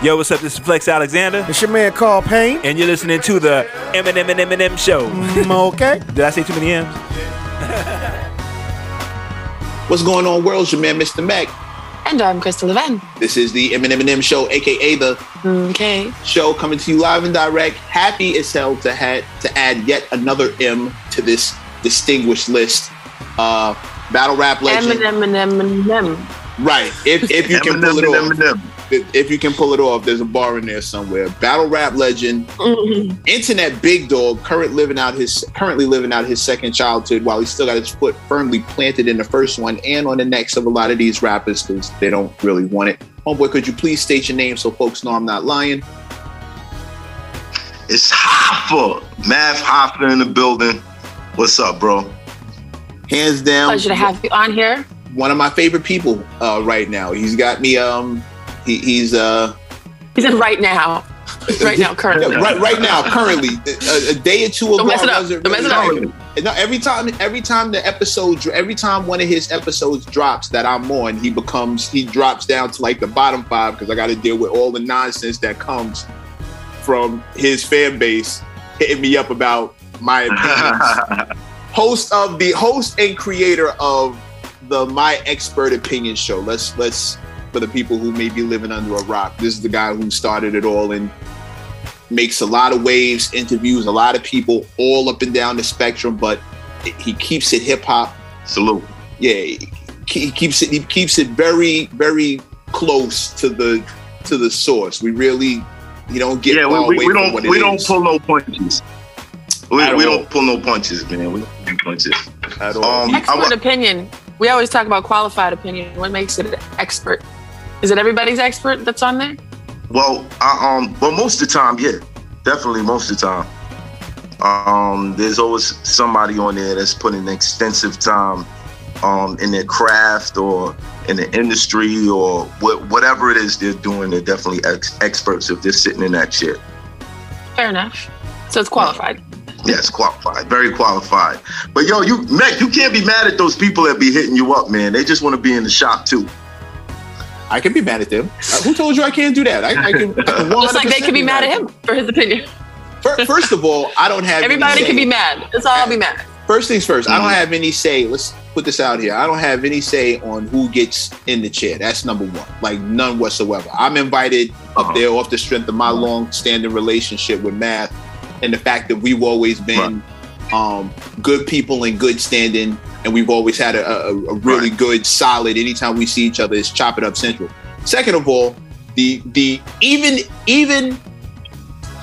Yo, what's up? This is Flex Alexander. It's your man Carl Payne. And you're listening to the Eminem and Eminem Show. Mm, okay. Did I say too many M's? What's going on, world? It's your man, Mr. Mec. And I'm Crystal Lavenne. This is the Eminem and M Show, aka the okay. show coming to you live and direct. Happy as hell to had to add yet another M to this distinguished list. Uh, battle rap legend. Eminem and Eminem. Right. If if you can pull it off. If you can pull it off, there's a bar in there somewhere. Battle rap legend, Mm-hmm. internet big dog, current living out his currently living out his second childhood while he's still got his foot firmly planted in the first one and on the necks of a lot of these rappers because they don't really want it. Homeboy, could you please state your name so folks know I'm not lying? It's Hoffa. Math Hoffa in the building. What's up, bro? Hands down. Pleasure to have you on here. One of my favorite people uh, right now. He's got me. Um, he, he's uh, He said right now. Right now, currently. Yeah, right, right now, currently, a, a day or two ago, Don't mess it up. Don't mess it up. No, every time, every time the episode, every time one of his episodes drops that I'm on, he becomes, he drops down to like the bottom five because I got to deal with all the nonsense that comes from his fan base hitting me up about my opinions. host of the host and creator of the My Expert Opinion show. Let's let's for the people who may be living under a rock. This is the guy who started it all and makes a lot of waves, interviews a lot of people all up and down the spectrum, but he keeps it hip hop. Salute. Yeah, he he keeps it he keeps it very very close to the to the source. We really you don't get yeah, far we, we, away we from don't what it we don't is pull no punches. We, At we all. don't pull no punches, man. We don't pull punches. at all. Um, I Expert wa- opinion. We always talk about qualified opinion. What makes it an expert? Is it everybody's expert that's on there? Well, I, um, well, most of the time, yeah, definitely most of the time. Um, there's always somebody on there that's putting extensive time um, in their craft or in the industry or what, whatever it is they're doing. They're definitely ex- experts if they're sitting in that chair. Fair enough. So it's qualified. Yes, qualified, very qualified. But yo, you Mac, you can't be mad at those people that be hitting you up, man. They just want to be in the shop too. I can be mad at them. Uh, who told you I can't do that? I, I can. I can Just like they 100% be mad at him for his opinion. First of all, I don't have. any Everybody say. can be mad. Let's all be mad. First things 1st I Mhm. don't have any say. Let's put this out here. I don't have any say on who gets in the chair. That's number one. Like none whatsoever. I'm invited Uh-huh. up there off the strength of my long-standing relationship with math, and the fact that we've always been um, good people in good standing, and we've always had a, a, a really good, solid. Anytime we see each other, it's chop it up central. Second of all, the the even even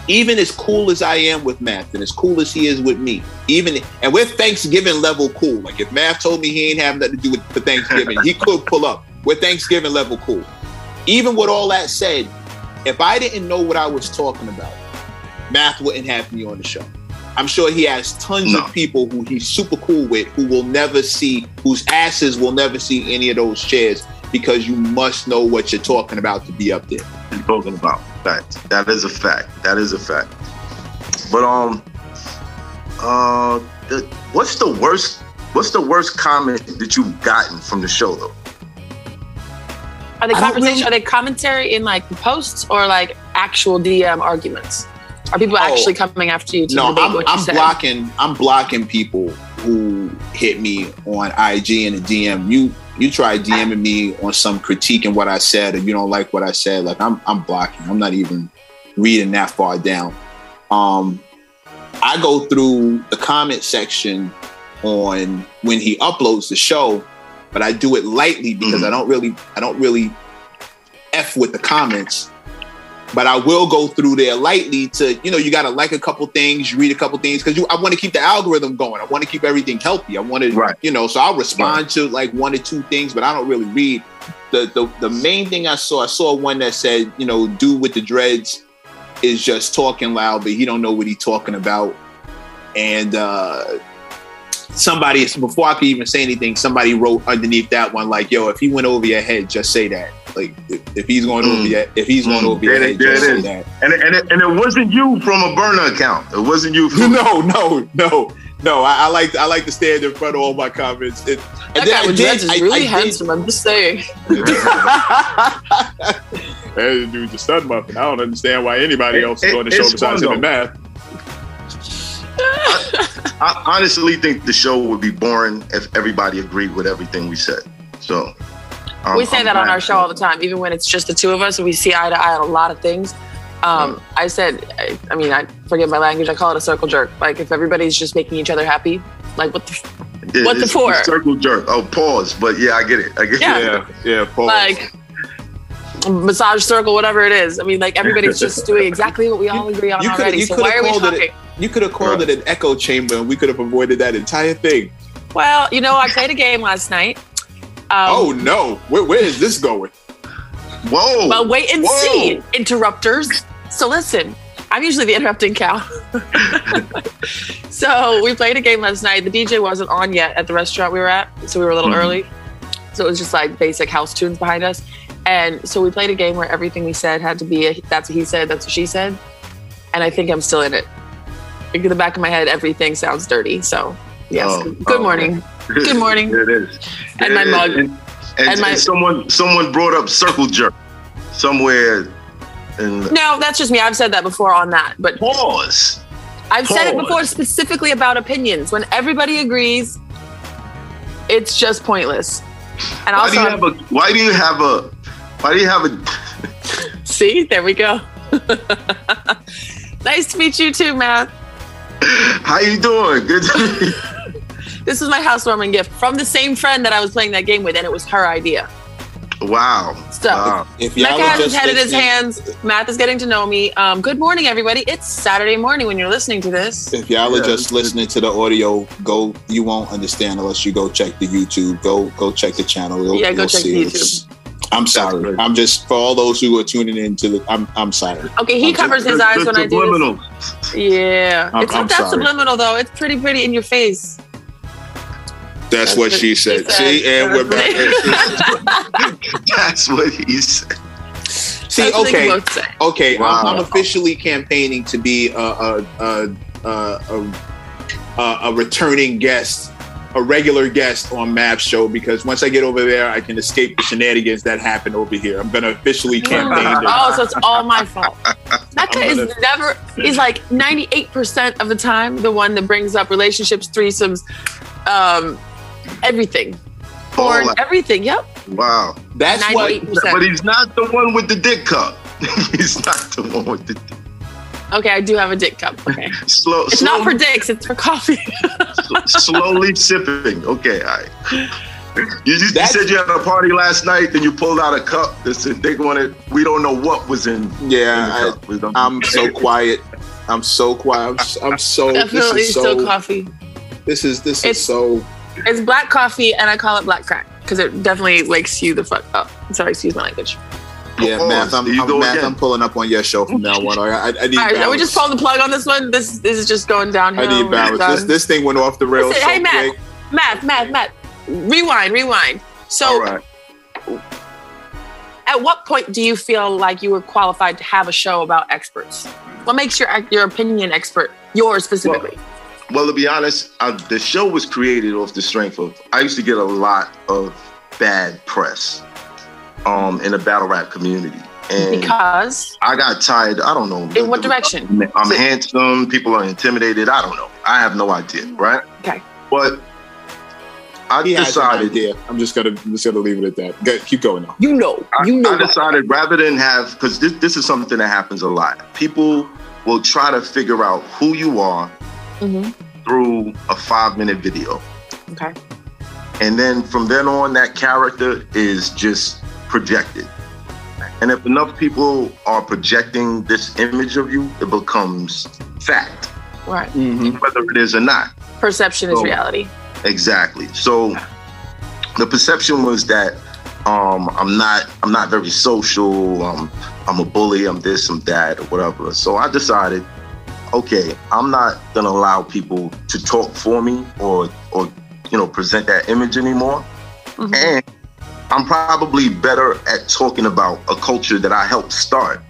even as cool as I am with Math and as cool as he is with me, even and we're Thanksgiving level cool. Like if Math told me he ain't have nothing to do with for Thanksgiving, he could pull up. We're Thanksgiving level cool. Even with all that said, if I didn't know what I was talking about, Math wouldn't have me on the show. I'm sure he has tons No. of people who he's super cool with who will never see, whose asses will never see any of those chairs because you must know what you're talking about to be up there. You're talking about fact. That is a fact. That is a fact. But um, uh, the, what's the worst? What's the worst comment that you've gotten from the show though? Are they conversation? really- Are they commentary in like the posts or like actual DM arguments? Are people Oh. actually coming after you to no, I'm, I'm said? blocking. I'm blocking people who hit me on IG and a DM. You you try DMing me on some critique and what I said, or you don't like what I said. Like I'm I'm blocking. I'm not even reading that far down. Um, I go through the comment section on when he uploads the show, but I do it lightly because Mhm. I don't really I don't really f with the comments but I will go through there lightly to, you know, you got to like a couple things, you read a couple things because you, I want to keep the algorithm going. I want to keep everything healthy. I want to, Right. you know, so I'll respond to like one or two things, but I don't really read. The, the the main thing I saw, I saw one that said, you know, dude with the dreads is just talking loud, but he don't know what he's talking about. And uh somebody before I could even say anything, somebody wrote underneath that one like, "Yo, if he went over your head, just say that." Like, if, if he's going to Mm. your, if he's going Mm. over your There head, it- there just it that. And it, and it, and it wasn't you from a burner account. It wasn't you from. no, no, no, No, I, I like I like to stand in front of all my comments. It, and That then guy I with dreads is really I did- handsome. I'm just saying. hey, dude, the stud muffin. I don't understand why anybody else is It- on the show besides him and Math. I honestly think the show would be boring if everybody agreed with everything we said. So um, we say I'm that on our show all the time, even when it's just the two of us we see eye to eye on a lot of things. Um, I said, I, I mean, I forget my language. I call it a circle jerk. Like if everybody's just making each other happy, like what the, f- Yeah, What the for? Circle jerk. Oh, pause. But yeah, I get it. I get Yeah. it. Yeah, yeah. Pause. like massage circle, whatever it is. I mean, like everybody's just doing exactly what we all agree on you coulda- already. you So why are we called it- talking? you could have called Right. it an echo chamber, and we could have avoided that entire thing. Well, you know, I played a game last night. Um, oh no, where, where is this going? Whoa. But wait and Whoa. see, interrupters. So listen, I'm usually the interrupting cow. so we played a game last night. The DJ wasn't on yet at the restaurant we were at, so we were a little Mhm. early. So it was just like basic house tunes behind us. And so we played a game where everything we said had to be a, that's what he said, that's what she said. And I think I'm still in it. In the back of my head, everything sounds dirty. So yes. Oh, Good morning. Good morning. It is. And my it is. mug. And, and- And my- and someone someone brought up circle jerk somewhere in No, that's just me. I've said that before on that. But pause. I've said it before specifically about opinions. When everybody agrees, it's just pointless. And Why do also, you have a why do you have a why do you have a see, there we go. nice to meet you too, Matt. how you doing? Good to This is my housewarming gift from the same friend that I was playing that game with, and it was her idea. Wow. So, Wow. If y'all Mecca were has his just head in his hands. Matt is getting to know me. Um, good morning, everybody. It's Saturday morning when you're listening to this. If y'all Yeah, are just listening to the audio, go. You won't understand unless you go check the YouTube. Go, go check the channel. You'll- Yeah, go you'll check see the it. It's- I'm sorry. I'm just for all those who are tuning in to the. I'm. I'm sorry. Okay, he I'm covers The- his eyes the when I do this. subliminal. Yeah, I'm- it's I'm not that sorry. subliminal though. It's pretty, pretty in your face. That's, That's what what she she said. said. See, and we're back. That's what he said. See, That's what okay, both say. okay. I'm, I'm officially campaigning to be a a a a, a, a, a returning guest, a regular guest on Math's show because once I get over there, I can escape the shenanigans that happen over here. I'm gonna officially campaign. Oh, so it's all my fault. Mecca I'm is never, he's like 98% of the time the one that brings up relationships, threesomes, um, everything. Porn, All that. everything. Yep. Wow. That's what 98%. But he's not the one with the dick cup. he's not the one with the Dick. Okay, I do have a dick cup. Okay. slow. It's slow, not for dicks, it's for coffee. slowly sipping. Okay, all right. You, just, you said you had a party last night, then you pulled out a cup. They said they wanted. We don't know what was in, in the Yeah, I, cup. I'm so quiet. I'm so quiet. I'm, s- I'm so. Definitely this is so. still coffee. This is this is so. It's black coffee, and I call it black crack because it definitely wakes you the fuck up. Sorry, excuse my language. Yeah, Oh, math. I'm, there I'm, math. I'm pulling up on your show from now on. I, I, I need All right, balance. we just pulling the plug on this one? This, this is just going downhill. I need balance. This this thing went off the rails. Listen, so hey, Matt. quick. Matt, Matt, Matt. Rewind, rewind. So, all right. at what point do you feel like you were qualified to have a show about experts? What makes your your opinion expert? Yours specifically. Well, to be honest, I, the show was created off the strength of. I used to get a lot of bad press, um, in the battle rap community, and because I got tired. I don't know. in what direction? I'm handsome. People are intimidated. I don't know. I have no idea, right? Okay. But I He decided. idea. I'm just gonna I'm just gonna leave it at that. Go, keep going now. You know, I, you know. I decided rather than have because this this is something that happens a lot. People will try to figure out who you are hmm through a five minute video, Okay. and then from then on, that character is just projected. And if enough people are projecting this image of you, it becomes fact, Right. Mm-hmm. whether it is or not. Perception is reality. Exactly. So the perception was that um, I'm not I'm not very social. Um, I'm a bully. I'm this. I'm that, or whatever. So I decided, okay, I'm not gonna allow people to talk for me or or you know present that image anymore. Mhm. And I'm probably better at talking about a culture that I helped start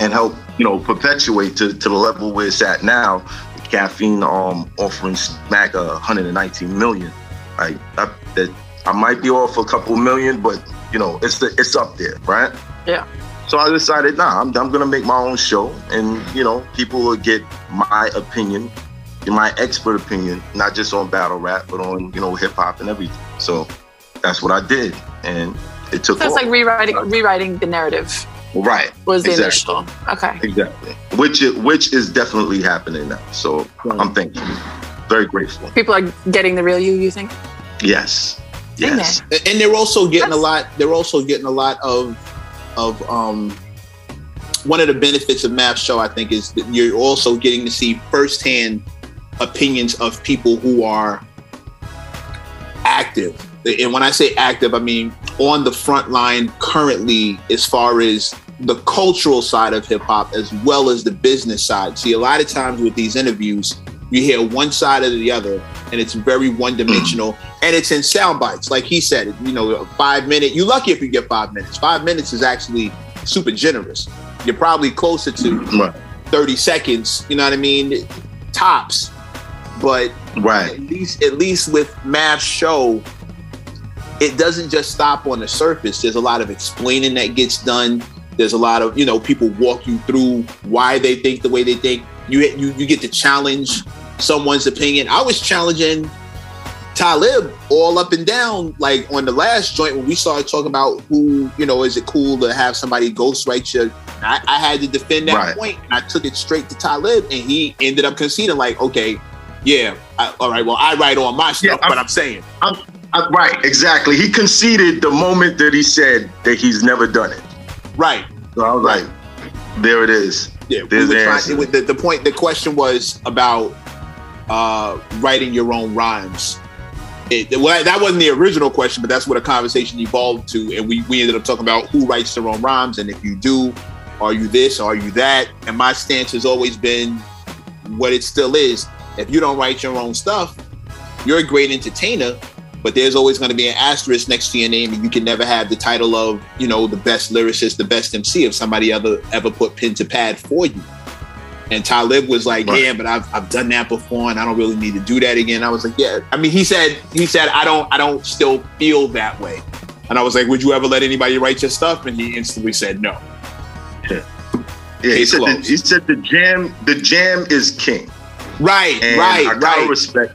and help you know perpetuate to, to the level where it's at now. caffeine um offering smack a 119 million. Like I, that, I might be off a couple million, but you know it's the it's up there, right? Yeah. So I decided, nah, I'm, I'm gonna make my own show, and you know people will get my opinion, my expert opinion, not just on battle rap, but on you know hip hop and everything. So that's what I did, and it took. So it's off. like rewriting rewriting the narrative right. was the Exactly. initial. Okay. Exactly. Which is, which is definitely happening now. So I'm thankful. Very grateful. People are getting the real you. You think? Yes. Yes. and they're also getting a lot they're also getting a lot of of um one of the benefits of math show i think is that you're also getting to see firsthand opinions of people who are active. And when i say active i mean on the front line currently as far as the cultural side of hip-hop as well as the business side. See a lot of times with these interviews you hear one side or the other and it's very one-dimensional and it's in sound bites like he said you know five minute you're lucky if you get five minutes five minutes is actually super generous you're probably closer to Right. 30 seconds you know what i mean tops but Right. at least at least with Math's show, it doesn't just stop on the surface. There's a lot of explaining that gets done. There's a lot of you know people walk you through why they think the way they think. You you you get to challenge someone's opinion. I was challenging Talib all up and down, like on the last joint when we started talking about who you know is it cool to have somebody ghostwrite you. I, I had to defend that Right. point, and I took it straight to Talib, and he ended up conceding like, okay, yeah, I, all right, well, I write all my stuff, Yeah, I'm- but I'm saying, Uh, right. Exactly. He conceded the moment that he said that he's never done it. right, So I was like, there it is. yeah. We the trying, answer. it was- the, the point, the question was about uh, writing your own rhymes. It, well, that wasn't the original question, but that's what a conversation evolved to, and we we ended up talking about who writes their own rhymes, and if you do, are you this, are you that? And my stance has always been what it still is. If you don't write your own stuff, you're a great entertainer, but there's always going to be an asterisk next to your name, and you can never have the title of, you know, the best lyricist, the best MC if somebody ever ever put pen to pad for you. And Talib was like, Right. "Yeah, but I've, I've done that before, and I don't really need to do that again." I was like, "Yeah." I mean, he said he said I don't I don't still feel that way, and I was like, "Would you ever let anybody write your stuff?" And he instantly said, "No." Yeah. He said, the, he said the jam. The jam is king. Right, And right, I kind of right. respect.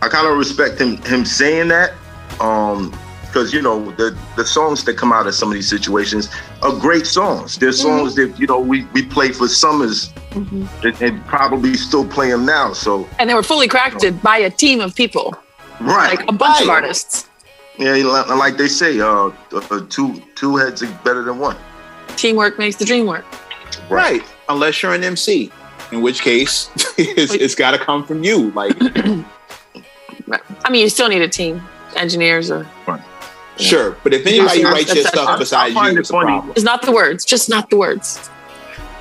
I kind of respect him him saying that, um, because you know the the songs that come out of some of these situations are great songs. They're songs that you know we we play for summers and, and probably still play them now. So And they were fully crafted by a team of people, right, like a bunch of artists. yeah, like they say, uh, uh, two two heads are better than one. Teamwork makes the dream work. Right. Unless you're an MC, in which case it's, it's got to come from you. Like, I mean, you still need a team, engineers, or sure, but if anybody Yeah. writes your That's- stuff I- I besides find you, it it's a problem. it's not the words, just not the words.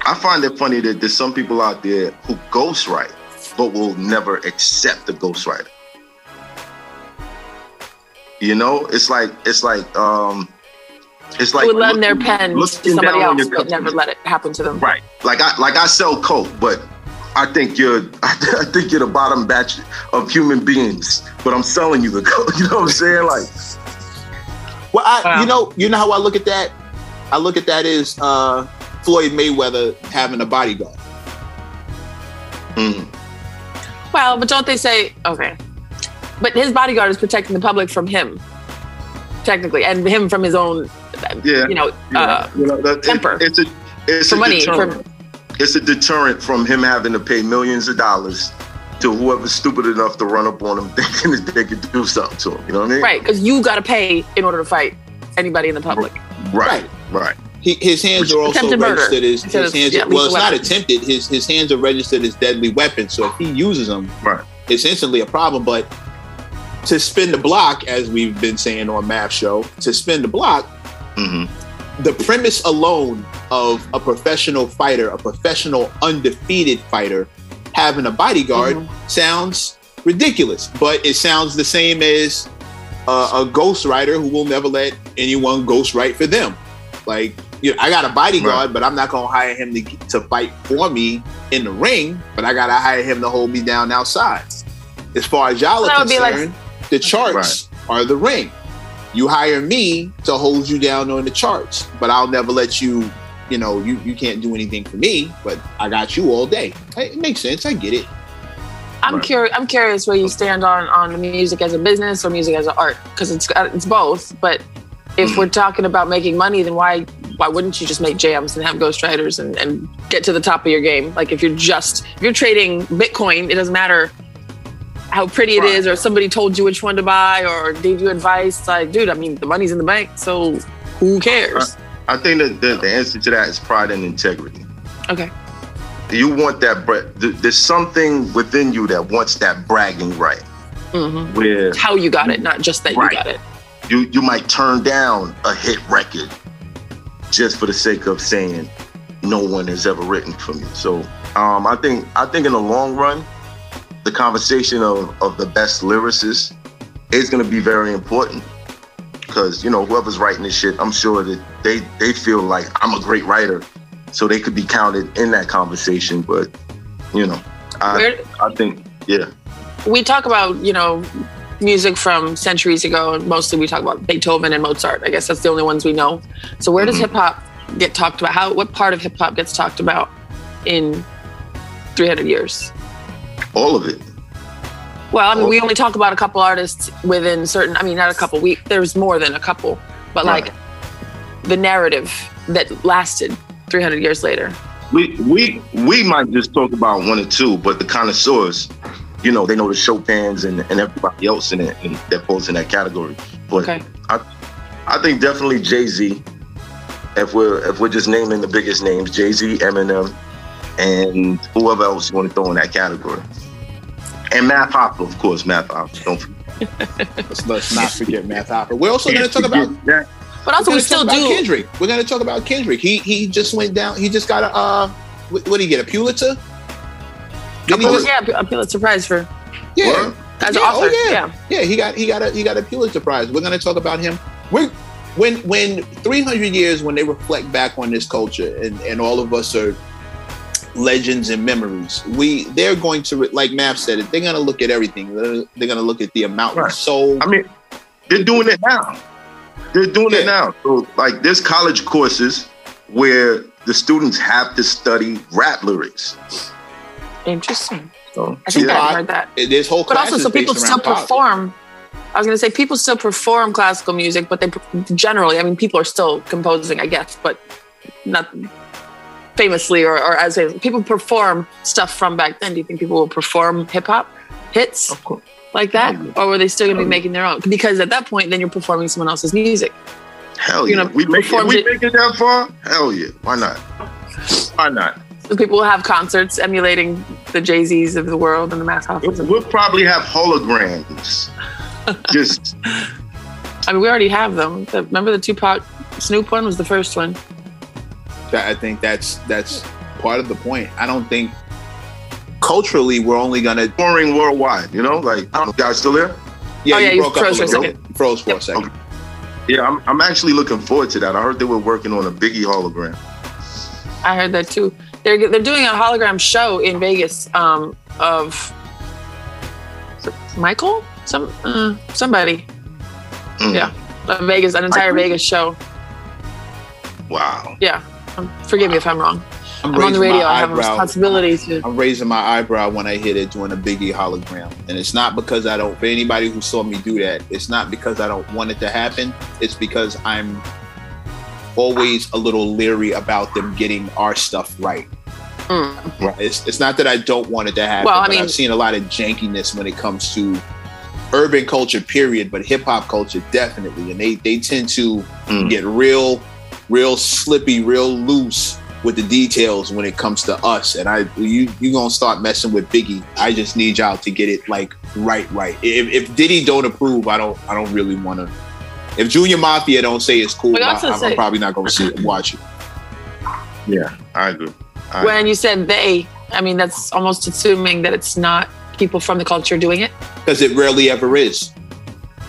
I find it funny that there's some people out there who ghostwrite, but will never accept the ghostwriter. You know, it's like it's like um, it's like Who would lend their pen to somebody else, your but never let it happen to them. Right. Like I like I sell coke, but I think you're I think you're the bottom batch of human beings. But I'm selling you the coke. You know what I'm saying? Like Well, I, Wow. you know, you know how I look at that. I look at that as uh, Floyd Mayweather having a bodyguard. mm, Well, but don't they say okay? But his bodyguard is protecting the public from him, technically, and him from his own, yeah. you know, yeah. uh, You know, that- it- temper. it's a it's for a money. deterrent. For, it's a deterrent from him having to pay millions of dollars to whoever's stupid enough to run up on him thinking that they could do something to him. You know what I mean? right, because you got to pay in order to fight anybody in the public. Right. Right. He, his hands are also Attempted murder. registered as Instead his of- hands. yeah, well, it's lethal not attempted. His his hands are registered as deadly weapons. So if he uses them, Right. it's instantly a problem. But to spin the block, as we've been saying on Math Show, to spin the block, hmm the premise alone of a professional fighter, a professional undefeated fighter, having a bodyguard Mm-hmm. sounds ridiculous. But it sounds the same as a, a ghostwriter who will never let anyone ghostwrite for them. Like you know, I got a bodyguard, but I'm not gonna hire him to to fight for me in the ring. But I gotta hire him to hold me down outside. As far as y'all are would be like- concerned, the charts are the ring. You hire me to hold you down on the charts, but I'll never let you. You know, you you can't do anything for me, but I got you all day. It makes sense. I get it. I'm Right. curious. I'm curious where you stand on on music as a business or music as an art because it's uh, it's both. But if we're talking about making money, then why why wouldn't you just make jams and have ghostwriters and, and get to the top of your game? Like if you're just if you're trading Bitcoin, it doesn't matter how pretty it is or somebody told you which one to buy or gave you advice. Like, dude, I mean, the money's in the bank, so who cares? I think that the, the answer to that is pride and integrity. Okay. You want that, th- there's something within you that wants that bragging right, Mm-hmm. where How you got it, not just that Right. you got it. you, you might turn down a hit record just for the sake of saying no one has ever written for me. So um, I think I think in the long run, the conversation of, of the best lyricists is going to be very important because you know whoever's writing this shit, I'm sure that they they feel like I'm a great writer, so they could be counted in that conversation. But you know, I Where, I think yeah, we talk about you know music from centuries ago and mostly we talk about beethoven and mozart i guess that's the only ones we know so where does Mhm. hip-hop get talked about how what part of hip-hop gets talked about in 300 years all of it. Well i mean we only talk about a couple artists within certain i mean not a couple we there's more than a couple but Right. like the narrative that lasted 300 years later We we we might just talk about one or two, but the connoisseurs, you know, they know the Chopins and, and everybody else in it and that falls in that category. But okay I think definitely Jay Z. If we're if we're just naming the biggest names, Jay Z, Eminem, and whoever else you want to throw in that category. And Math Hoffa, of course, Math Hoffa. Don't forget. Let's, let's not forget Math Hoffa. We're also going to talk about that. but also We're still talk about do Kendrick. We're gonna talk about Kendrick. He he just went down. He just got a uh, what, what did he get? A Pulitzer? Didn't he Pulitzer. just- yeah a Pulitzer Prize for yeah, Word. as Yeah, an author oh, yeah. yeah yeah. He got he got a he got a Pulitzer Prize. We're gonna talk about him. We're when when 300 years when they reflect back on this culture and and all of us are legends and memories. We they're going to like Math said it. They're gonna look at everything. They're, they're gonna look at the amount Right. of soul. I mean, they're doing it now. They're doing Yeah. it now. So, like, there's college courses where the students have to study rap lyrics. interesting So, i think Tupac. i heard that This whole but also so people still around pop. perform i was going to say people still perform classical music but they generally i mean people are still composing i guess but not famously or, or as people perform stuff from back then do you think people will perform hip-hop hits of course. like that or were they still going to be making their own because at that point then you're performing someone else's music Hell You yeah. know, we make, performed we it- make it that far? Hell yeah. Why not? Why not? so people will have concerts emulating the jay-z's of the world and the math Hoffas. We'll, we'll probably have holograms. Just, i mean we already have them The- remember the tupac snoop one was the first one That- I think that's that's part of the point. I don't think culturally we're only gonna. touring worldwide, you know? Like, I don't know, guys still there? Yeah, Oh, yeah, you you broke up froze for a second. bit. Froze for a second. Okay. Yeah, I'm, I'm actually looking forward to that. I heard they were working on a Biggie hologram. I heard that too. They're they're doing a hologram show in Vegas um, of Michael, some uh, somebody. Mm. Yeah, a Vegas, an entire Michael? Vegas show. Wow. Yeah, um, forgive me if I'm wrong. I'm, I'm on the radio. I have a responsibility to. I'm raising my eyebrow when I hit it doing a Biggie hologram, and it's not because I don't. For anybody who saw me do that, it's not because I don't want it to happen. It's because I'm always a little leery about them getting our stuff right. Mm. Right. It's, it's not that I don't want it to happen, Well, I but mean- I've seen a lot of jankiness when it comes to urban culture, period, but hip hop culture definitely, and they they tend to Mm. get real, real slippy, real loose with the details when it comes to us. And I, you, you gonna start messing with Biggie. I just need y'all to get it like right, right. If, if Diddy don't approve, I don't, I don't really want to. If Junior Mafia don't say it's cool, I, I'm, I'm say- probably not gonna see it, watch it. Yeah, I agree. I When you said they, I mean that's almost assuming that it's not people from the culture doing it. because it rarely ever is.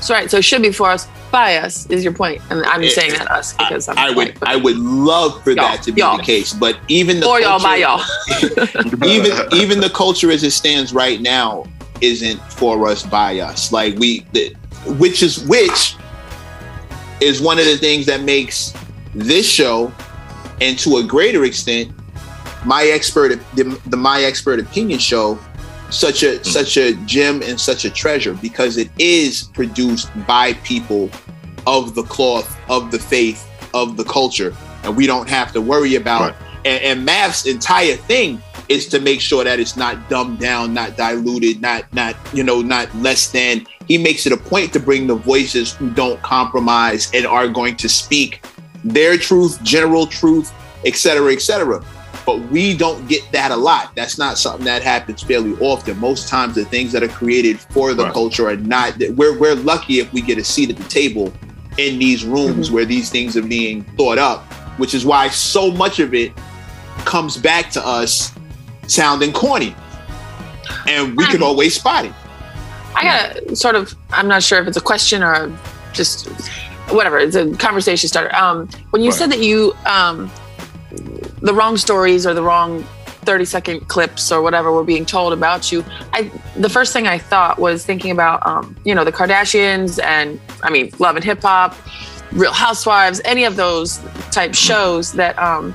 So right, so it should be for us by us is your point, and I'm It- saying that us because I'm I would I would love for Y'all, that to be y'all. the case, but even the or y'all by culture- y'all. even even the culture as it stands right now isn't for us by us like we the, which is which is one of the things that makes this show and to a greater extent my expert the, the my expert opinion show such a hmm. such a gem and such a treasure because it is produced by people of the cloth of the faith of the culture and we don't have to worry about Right. and, and Math's entire thing is to make sure that it's not dumbed down, not diluted, not not you know, not less than. He makes it a point to bring the voices who don't compromise and are going to speak their truth, general truth, et cetera, et cetera. But we don't get that a lot. That's not something that happens fairly often. Most times, the things that are created for the Right. culture are not. We're we're lucky if we get a seat at the table in these rooms where these things are being thought up, which is why so much of it comes back to us sounding corny. And we can always spot it. I got a sort of, I'm not sure if it's a question or just whatever. It's a conversation starter. Um, when you Right. said that you, um, the wrong stories or the wrong 30 second clips or whatever were being told about you, I, the first thing I thought was thinking about, um, you know, the Kardashians and I mean, Love and Hip Hop, Real Housewives, any of those type shows that, um,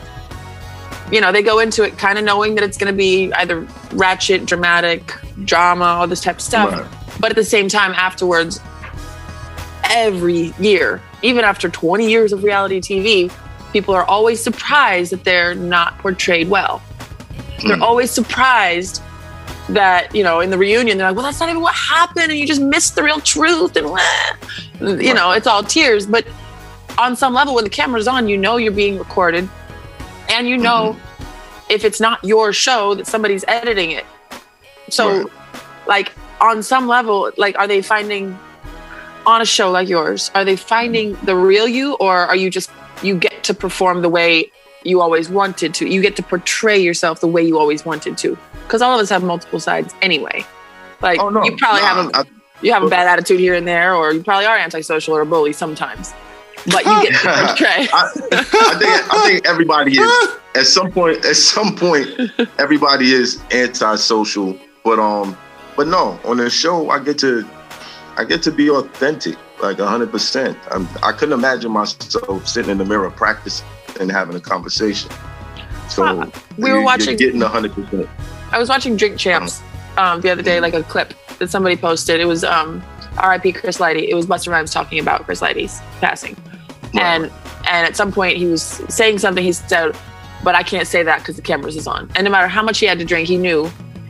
you know, they go into it kind of knowing that it's going to be either ratchet, dramatic, drama, all this type of stuff. Right. But at the same time, afterwards, every year, even after 20 years of reality TV, people are always surprised that they're not portrayed well. They're Mm. always surprised that, you know, in the reunion, they're like, well, that's not even what happened. And you just missed the real truth. And, wah." you know, it's all tears. But on some level, when the camera's on, you know you're being recorded. And you know, if it's not your show, that somebody's editing it. So, Right. like, on some level, like, are they finding on a show like yours, are they finding the real you, or are you just, you get to perform the way you always wanted to? You get to portray yourself the way you always wanted to? Because all of us have multiple sides anyway. Like, Oh no, you probably Nah, have a I- you have a bad attitude here and there, or you probably are antisocial or a bully sometimes. But you get to portray. I, I think I think everybody is at some point. At some point, everybody is antisocial. But um, but no, on the show, I get to I get to be authentic, like hundred percent. I couldn't imagine myself sitting in the mirror practicing and having a conversation. So. We were you- watching- You're getting hundred percent. I was watching Drink Champs um, the other day, like a clip that somebody posted. It was um, R.I.P. Chris Lighty. It was Busta Rhymes talking about Chris Lighty's passing, and and at some point he was saying something. He said, "But I can't say that because the cameras is on." And no matter how much he had to drink, he knew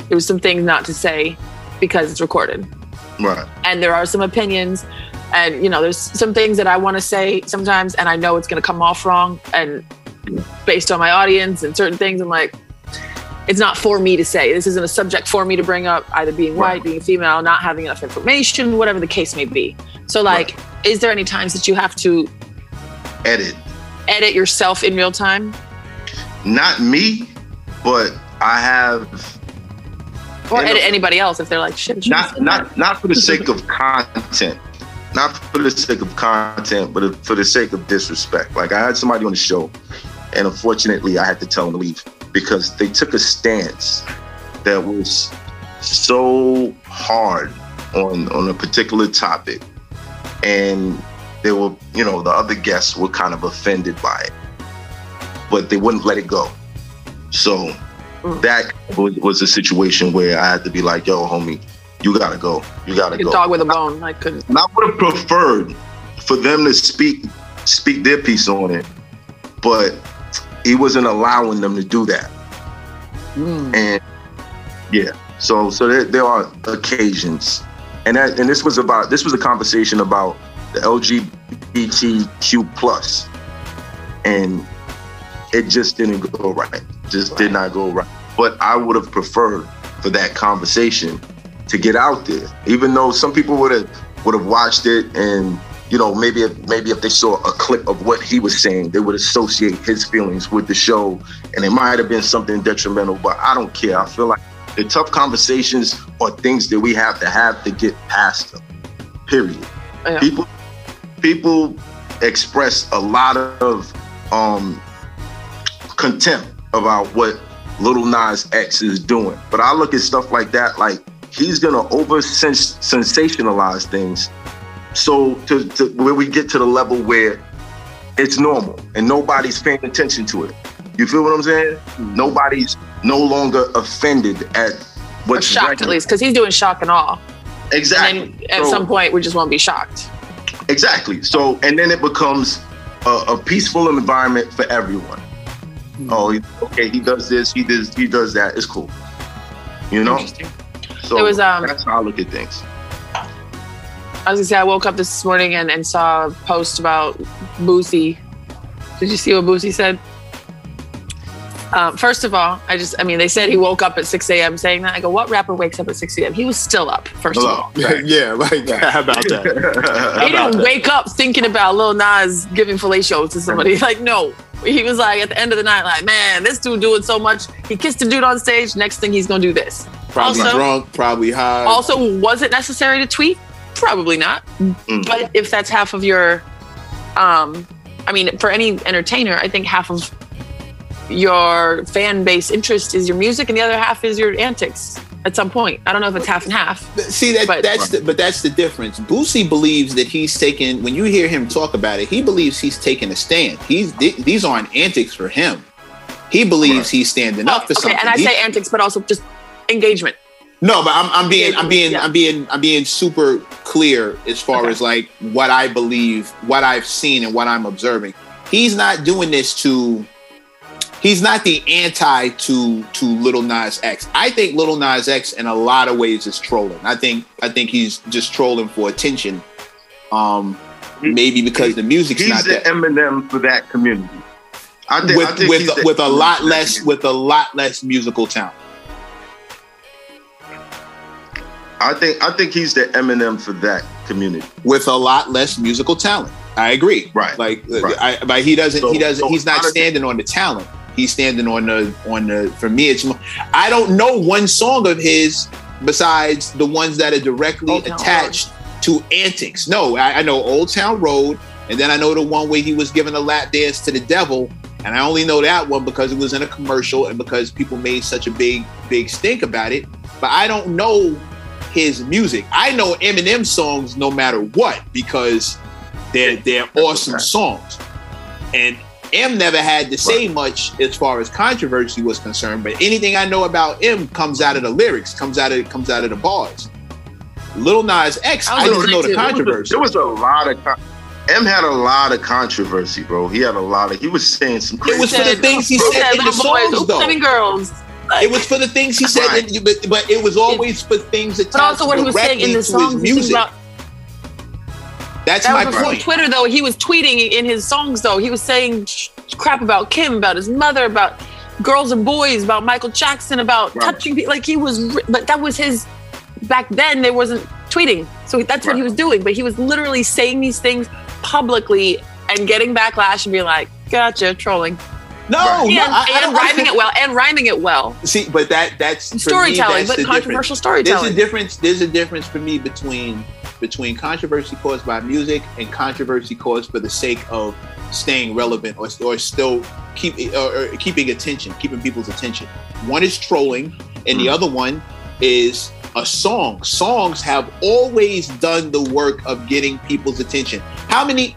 there was some things not to say because it's recorded. Right. and there are some opinions and you know there's some things that i want to say sometimes and i know it's going to come off wrong and based on my audience and certain things i'm like it's not for me to say this isn't a subject for me to bring up either being white being female not having enough information whatever the case may be so like is there any times that you have to Edit. edit yourself in real time Not me, but I have or edit no. anybody else if they're like shit not not that. not for the sake of content not for the sake of content but for the sake of disrespect. Like i had somebody on the show and unfortunately i had to tell them to leave because they took a stance that was so hard on on a particular topic. And they were you know the other guests were kind of offended by it but they wouldn't let it go. So Mm. that was, was a situation where I had to be like, "Yo, homie, you gotta go. You gotta go." dog with a bone i couldn't And I would have preferred for them to speak speak their piece on it, but he wasn't allowing them to do that. Hmm. And yeah, so so there, there are occasions, and that and this was about this was a conversation about the LGBTQ plus, and it just didn't go right. Just did not go right. But I would have preferred for that conversation to get out there, even though some people would have would have watched it and you know maybe if maybe if they saw a clip of what he was saying, they would associate his feelings with the show, and it might have been something detrimental. But I don't care. I feel like the tough conversations are things that we have to have to get past them. Period. Yeah. People people express a lot of um contempt about what Lil Nas X is doing. But I look at stuff like that, like he's gonna over sensationalize things, so to, to where we get to the level where it's normal and nobody's paying attention to it. You feel what I'm saying? Mm-hmm. Nobody's no longer offended at Or what's shocked at least, because he's doing shock and awe. Exactly. And then at So- some point, we just won't be shocked. Exactly. So, and then it becomes a, a peaceful environment for everyone. Mm-hmm. Oh, okay, he does this, he does, he does that. It's cool. You know. Interesting. So There was, um, that's how I look at things. I was gonna say I woke up this morning and, and saw a post about Boosie. Did you see what Boosie said? Um, first of all, I just I mean they said he woke up at 6 a.m. saying that. I go, what rapper wakes up at 6 a.m.? He was still up, first of all. yeah, like how about that? He didn't wake up thinking about Lil Nas giving fellatio to somebody. Like, no. He was like at the end of the night, like, man, this dude doing so much. He kissed a dude on stage. Next thing he's gonna do this. Probably Also- drunk, probably high. Also, was it necessary to tweet? Probably not. Mm. But if that's half of your, um, I mean, for any entertainer, I think half of your fan base interest is your music, and the other half is your antics. At some point, I don't know if it's half and half. See that But- that's the, but that's the difference. Boosie believes that he's taking. When you hear him talk about it, he believes he's taking a stand. He's th- these aren't antics for him. He believes Right. he's standing up for okay, something. and I He- say antics, but also just engagement. no, but I'm, I'm being I'm being Yeah. I'm being I'm being super clear as far Okay. as like what I believe, what I've seen, and what I'm observing. He's not doing this to. He's not the anti to to Lil Nas X. I think Lil Nas X in a lot of ways is trolling. I think I think he's just trolling for attention. Um, maybe because the music's He's not the that Eminem for that community. I think, I with think he's with with a Eminem lot less community. with a lot less musical talent. I think I think he's the Eminem for that community. with a lot less musical talent. I agree. Right. Like, uh, Right. I, but he doesn't. So- he doesn't. so he's not standing on the talent. He's standing on the on the. For me, it's. I don't know one song of his besides the ones that are directly Old attached to antics. No, I, I know Old Town Road, and then I know the one where he was giving a lap dance to the devil, and I only know that one because it was in a commercial and because people made such a big big stink about it. But I don't know his music. I know Eminem songs no matter what because they're they're awesome Okay. songs. And M never had to say much as far as controversy was concerned, but anything I know about M comes out of the lyrics, comes out of comes out of the bars. Lil Nas X, I I was just gonna know the too. There was a- controversy. There was a lot of con- M had a lot of controversy, bro. He had a lot of. He was saying some. It was for the things he said in the little boys, songs, oops, though. Seven girls. It was for the things he said, Right. in- but, but it was always for things that But also what he was saying in the songs. music. about- That's That my was point. Twitter, though. He was tweeting in his songs, though. He was saying crap about Kim, about his mother, about girls and boys, about Michael Jackson, about Right. touching people. Like he was, but that was his. Back then, there wasn't tweeting, so that's what he was doing. But he was literally saying these things publicly and getting backlash and being like, "Gotcha, trolling," No, and, no, I, I and don't rhyming it well, and rhyming it well. See, but that that's for me, Storytelling, that's but controversial difference. controversial There's a difference. There's a difference for me between between controversy caused by music and controversy caused for the sake of staying relevant or, or still keep or, or keeping attention, keeping people's attention. One is trolling, and the Mhm. other one is a song. Songs have always done the work of getting people's attention. How many?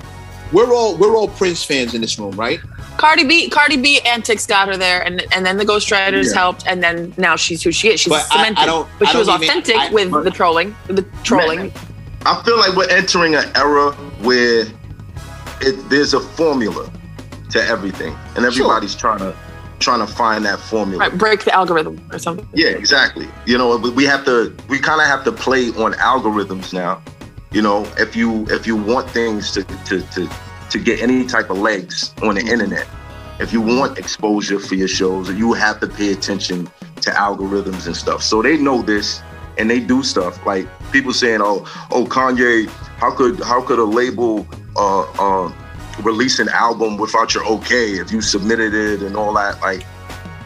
We're all we're all Prince fans in this room, right? Cardi B, Cardi B antics got her there, and and then the Ghostwriters Yeah. helped, and then now she's who she is. She's But I- I cemented. don't- but I she was don't even- authentic I- with but- the trolling, the trolling. I feel like we're entering an era where it, there's a formula to everything, and everybody's trying to trying to find that formula. Right, break the algorithm or something. Yeah, exactly. You know, we- we have to. We kind of have to play on algorithms now. You know, if you if you want things to to to to get any type of legs on the internet, if you want exposure for your shows, you have to pay attention to algorithms and stuff. So they know this and they do stuff like people saying, "Oh, oh, Kanye, how could how could a label uh uh release an album without your okay if you submitted it and all that?" Like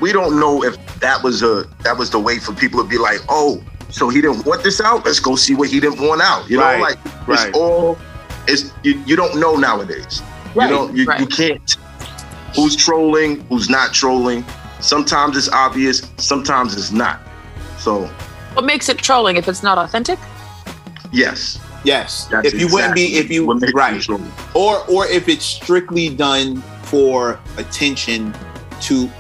we don't know if that was a that was the way for people to be like, oh, so he didn't want this out. Let's go see what he didn't want out. You Right, know, like right. it's all it's you, you don't know nowadays. Right, You don't you, right. you can't who's trolling, who's not trolling. Sometimes it's obvious, sometimes it's not. So What makes it trolling if it's not authentic? yes. Yes. That's if you wouldn't be, if you what makes it right, trolling. or or if it's strictly done for attention to.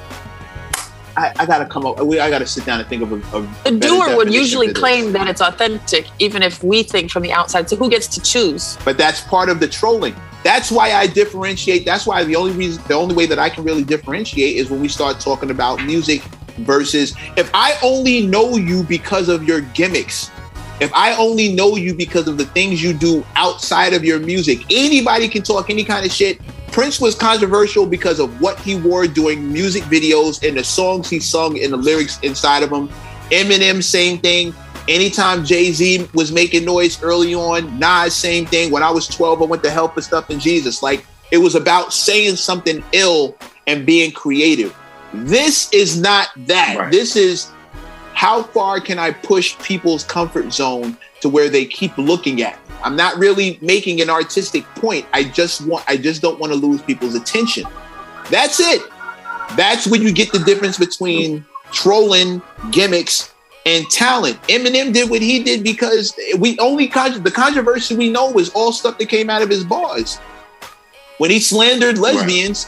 I, I gotta come up. we- I gotta sit down and think of a. a The doer would usually claim that it's authentic, even if we think from the outside. So who gets to choose? but that's part of the trolling. That's why I differentiate. That's why the only reason, the only way that I can really differentiate is when we start talking about music versus if I only know you because of your gimmicks. If I only know you because of the things you do outside of your music, anybody can talk any kind of shit. Prince was controversial because of what he wore doing music videos and the songs he sung and the lyrics inside of them. Eminem, same thing. Anytime Jay Z was making noise early on, Nas, same thing. When I was 12, I went to Help and Stuff in Jesus. Like it was about saying something ill and being creative. This is not that. Right. This is how far can I push people's comfort zone to where they keep looking at? I'm not really making an artistic point. I just want I just don't want to lose people's attention. That's it. That's when you get the difference between trolling, gimmicks, and talent. Eminem did what he did because we only con- the controversy we know was all stuff that came out of his bars. When he slandered lesbians,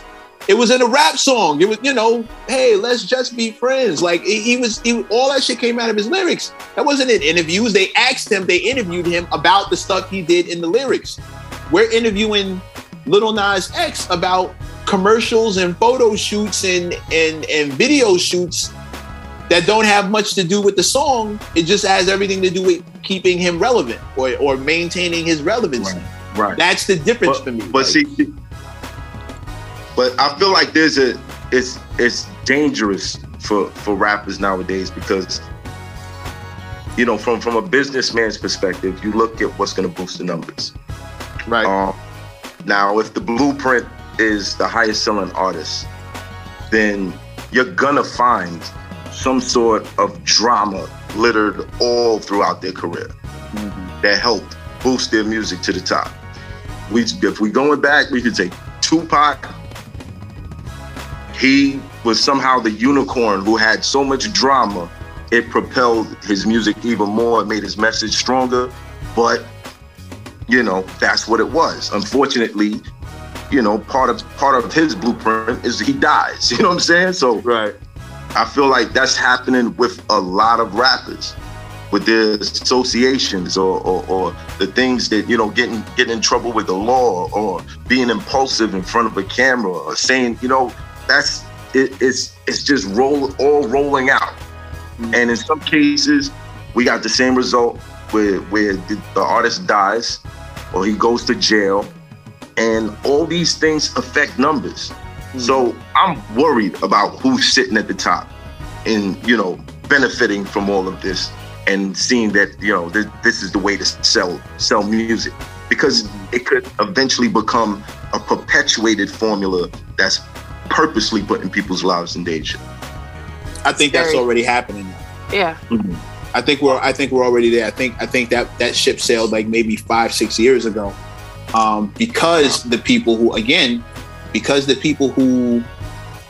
it was in a rap song. It was, you know, hey, let's just be friends. Like he he was, he, all that shit came out of his lyrics. That wasn't in interviews. They asked him, they interviewed him about the stuff he did in the lyrics. We're interviewing Lil Nas X about commercials and photo shoots and and and video shoots that don't have much to do with the song. It just has everything to do with keeping him relevant or or maintaining his relevancy. Right. That's the difference but, for me. But Like, see, but I feel like there's a it's it's dangerous for for rappers nowadays because you know from from a businessman's perspective, you look at what's going to boost the numbers. right. Um, now, if the blueprint is the highest selling artist, then you're gonna find some sort of drama littered all throughout their career that helped boost their music to the top. We, if we going back, we could take Tupac. He was somehow the unicorn who had so much drama, it propelled his music even more, it made his message stronger. But you know, that's what it was. Unfortunately, you know, part of part of his blueprint is he dies. You know what I'm saying? So right. I feel like that's happening with a lot of rappers, with their associations or, or, or the things that you know getting getting in trouble with the law or being impulsive in front of a camera or saying you know that's it, it's it's just roll all rolling out, mm-hmm. and in some cases we got the same result where where the, the artist dies or he goes to jail, and all these things affect numbers. Mm-hmm. So I'm worried about who's sitting at the top and, you know, benefiting from all of this and seeing that, you know, th- this is the way to sell sell music. Because mm-hmm. it could eventually become a perpetuated formula that's purposely putting people's lives in danger. I think that's already happening. Yeah. I think we're I think we're already there. I think I think that that ship sailed like maybe five six years ago, um, because the people who again, because the people who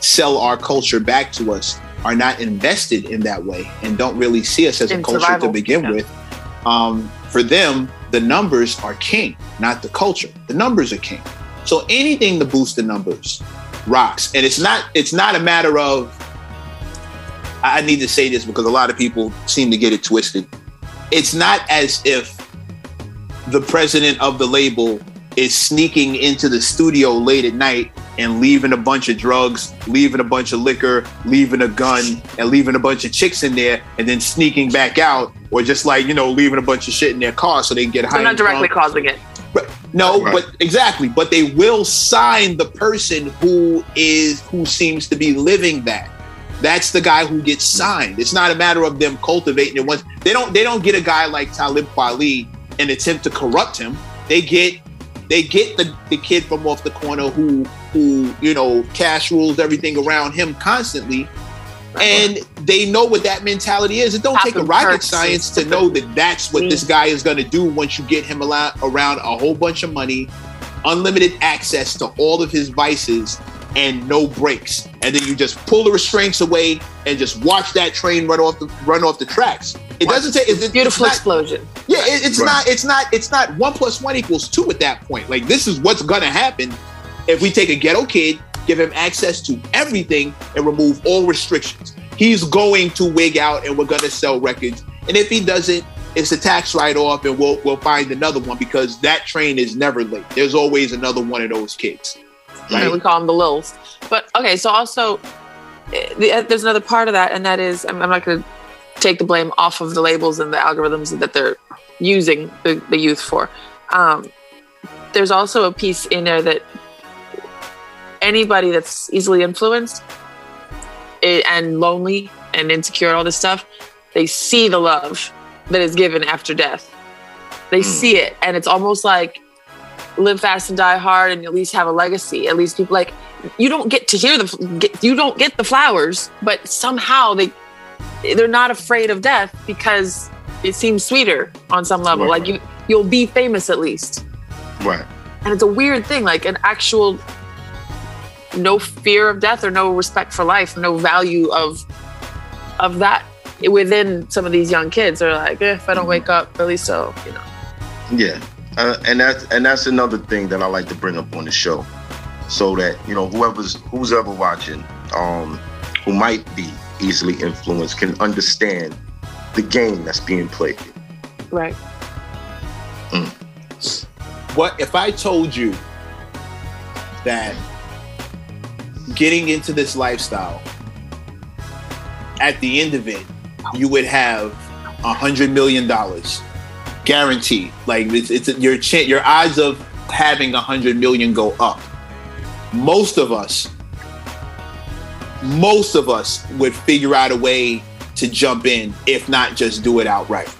sell our culture back to us are not invested in that way and don't really see us as a In culture to begin yeah. with. Um, for them, the numbers are king, not the culture. The numbers are king. So anything to boost the numbers rocks, and it's not it's not a matter of I need to say this because a lot of people seem to get it twisted. It's not as if the president of the label is sneaking into the studio late at night and leaving a bunch of drugs, leaving a bunch of liquor, leaving a gun, and leaving a bunch of chicks in there, and then sneaking back out, or just like you know leaving a bunch of shit in their car so they can get high. So not directly drunk. causing it. No, Right. but exactly. But they will sign the person who is who seems to be living that. That's the guy who gets signed. It's not a matter of them cultivating it. Once they don't, they don't get a guy like Talib Kweli and attempt to corrupt him. They get, they get the, the kid from off the corner who who you know cash rules everything around him constantly, and they know what that mentality is. It don't take a rocket perks science to know that that's what this guy is going to do once you get him ala- around a whole bunch of money, unlimited access to all of his vices, and no breaks. And then you just pull the restraints away and just watch that train run off the run off the tracks. It doesn't take it's, it's Beautiful not- explosion. yeah, it, it's Right. not. It's not. It's not one plus one equals two at that point. Like this is what's gonna happen if we take a ghetto kid, give him access to everything, and remove all restrictions. He's going to wig out, and we're gonna sell records. And if he doesn't, it's a tax write off, and we'll we'll find another one because that train is never late. There's always another one of those kids. Right. We call them the Lils. But okay, so also eh, eh, there's another part of that, and that is I'm, I'm not going to take the blame off of the labels and the algorithms that they're using the, the youth for. Um, there's also a piece in there that anybody that's easily influenced and lonely and insecure and all this stuff, they see the love that is given after death. They hmm. see it, and it's almost like live fast and die hard and at least have a legacy at least people like you don't get to hear the get, you don't get the flowers but somehow they they're not afraid of death because it seems sweeter on some level Right. like you you'll be famous at least Right. and it's a weird thing like an actual no fear of death or no respect for life no value of of that within some of these young kids. They're like eh, if i don't wake up at least so you know. Yeah, uh, and that's and that's another thing that I like to bring up on the show, so that you know whoever's who's ever watching, um, who might be easily influenced, can understand the game that's being played. right. What if I told you that getting into this lifestyle, at the end of it, you would have a hundred million dollars guaranteed? Like it's, it's your ch- your odds of having a hundred million go up. Most of us, most of us would figure out a way to jump in, if not just do it outright.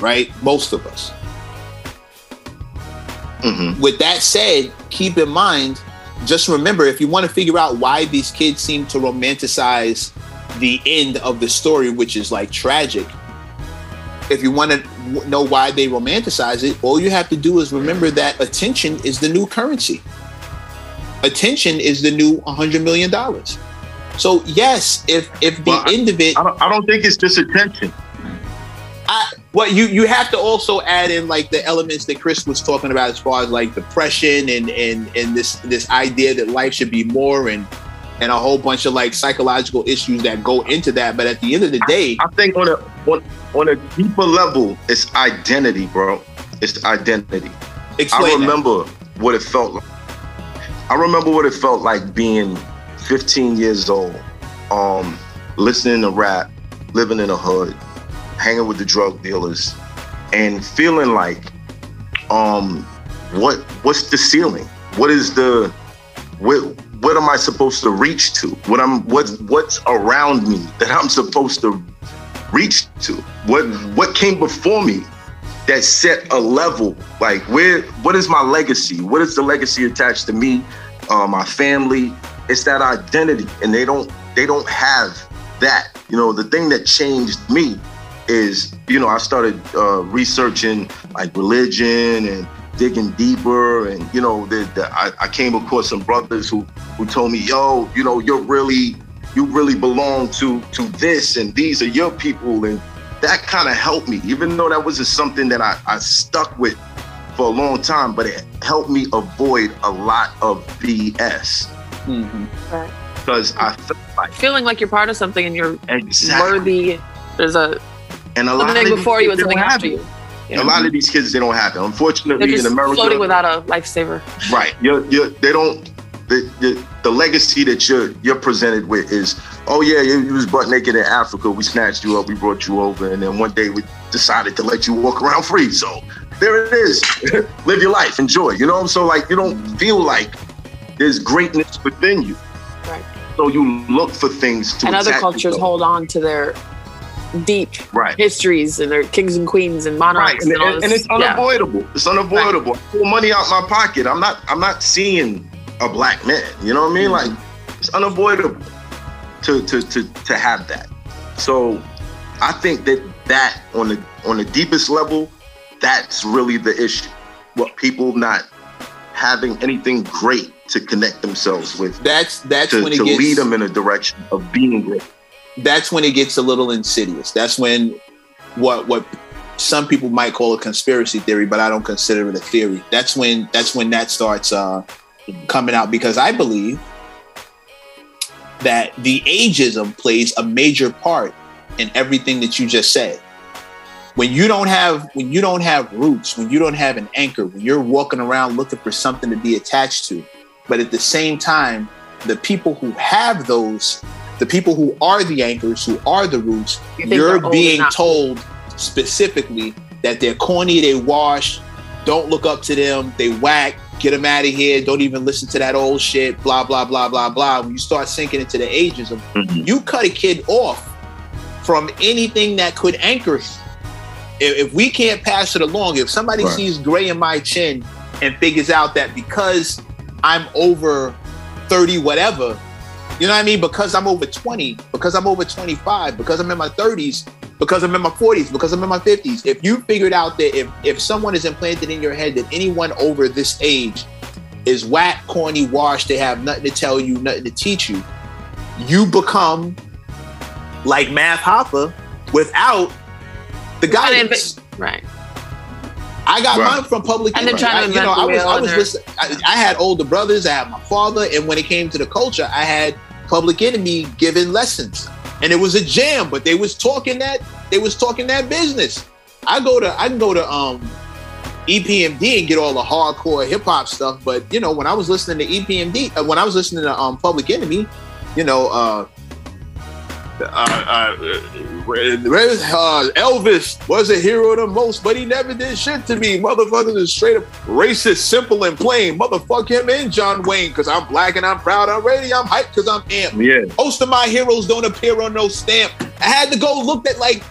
Right? Most of us hmm with that said, keep in mind, just remember if you want to figure out why these kids seem to romanticize the end of the story, which is like tragic, if you want to know why they romanticize it, all you have to do is remember that attention is the new currency. Attention is the new $100 million. So, yes, if if the Well, end of it I don't, I don't think it's just attention. I what you you have to also add in like the elements that Chris was talking about as far as like depression and and and this this idea that life should be more and and a whole bunch of like psychological issues that go into that. But at the end of the day, I think on a on, on a deeper level, it's identity, bro. It's identity. explain I that. remember what it felt like. I remember what it felt like being 15 years old, um, listening to rap, living in a hood, hanging with the drug dealers, and feeling like, um, what what's the ceiling? What is the what what am I supposed to reach to? What I'm what what's around me that I'm supposed to reach to? What what came before me that set a level like where what is my legacy what is the legacy attached to me uh, my family it's that identity and they don't they don't have that you know the thing that changed me is you know i started uh, researching like religion and digging deeper and you know the, the, I, I came across some brothers who who told me yo you know you're really you really belong to to this and these are your people and that kind of helped me, even though that wasn't something that I, I stuck with for a long time, but it helped me avoid a lot of BS Mhm. right because I felt like feeling like you're part of something and you're exactly. worthy. There's a And a lot of these before you and kids, they something don't after have you. it. A lot of these kids, they don't have it. Unfortunately, in America, floating without a lifesaver. right? You're, you're, they don't. The, the, the legacy that you're you're presented with is, oh yeah, you, you was butt naked in Africa. We snatched you up, we brought you over, and then one day we decided to let you walk around free. So there it is. Live your life, enjoy. You know, so like you don't feel like there's greatness within you. Right. So you look for things to and other cultures you. hold on to their deep right. histories and their kings and queens and Right, monarchs and, and, all and, this. and it's yeah. unavoidable. It's unavoidable. I pull money out my pocket. I'm not. I'm not seeing a black man. You know what I mean? Mm-hmm. Like it's unavoidable to to to to have that. So I think that that on the on the deepest level, that's really the issue. What people not having anything great to connect themselves with That's that's to, when it to gets lead them in a direction of being great. That's when it gets a little insidious. That's when what what some people might call a conspiracy theory, but I don't consider it a theory. That's when that's when that starts uh, coming out because I believe that the ageism plays a major part in everything that you just said. When you don't have when you don't have roots, when you don't have an anchor, when you're walking around looking for something to be attached to, but at the same time, the people who have those, the people who are the anchors, who are the roots, you you're being told specifically that they're corny, they wash, don't look up to them, they whack, get them out of here, don't even listen to that old shit, blah, blah, blah, blah, blah. When you start sinking into the ageism, Mhm. you cut a kid off from anything that could anchor him. If, if we can't pass it along, if somebody Right. sees gray in my chin and figures out that because I'm over 30, whatever, you know what I mean? Because I'm over 20, because I'm over 25, because I'm in my 30s, because I'm in my 40s, because I'm in my 50s. If you figured out that if, if someone is implanted in your head that anyone over this age is whack, corny, washed, they have nothing to tell you, nothing to teach you, you become like Math Hoffa without the And then- guidance. Right. I got Right. mine from public. And they're trying to I, you know, I was, I was and listen, I, I had older brothers. I had my father, and when it came to the culture, I had Public Enemy giving lessons, and it was a jam. But they was talking that they was talking that business. I go to I can go to um EPMD and get all the hardcore hip hop stuff. But you know, when I was listening to EPMD, uh, when I was listening to um Public Enemy, you know, uh, uh, uh, Uh, Elvis was a hero the most, but he never did shit to me. Motherfuckers is straight up racist, simple and plain. Motherfuck him and John Wayne, cause I'm black and I'm proud. I'm ready. I'm hyped cause I'm amped. Yeah. Most of my heroes don't appear on no stamp. I had to go look at like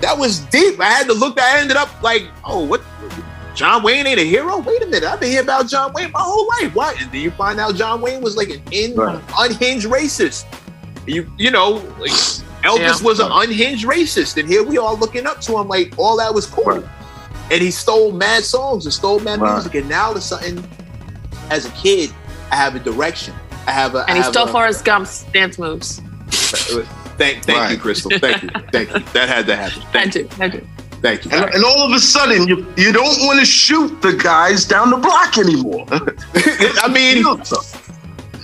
that was deep. I had to look. I ended up like, oh, what? John Wayne ain't a hero. Wait a minute, I've been here about John Wayne my whole life. Why? And then you find out John Wayne was like an in, Right. unhinged racist. You you know, like Elvis Yeah. was an unhinged racist, and here we are looking up to him like all that was cool. Right. And he stole mad songs and stole mad Right. music, and now it's something. As a kid, I have a direction. I have a. And he stole a- Forrest Gump's dance moves. Thank, thank you, Crystal. Thank you, thank you. That had to happen. Had Thank, to, had to. thank you. And, and all of a sudden, you you don't want to shoot the guys down the block anymore. I mean,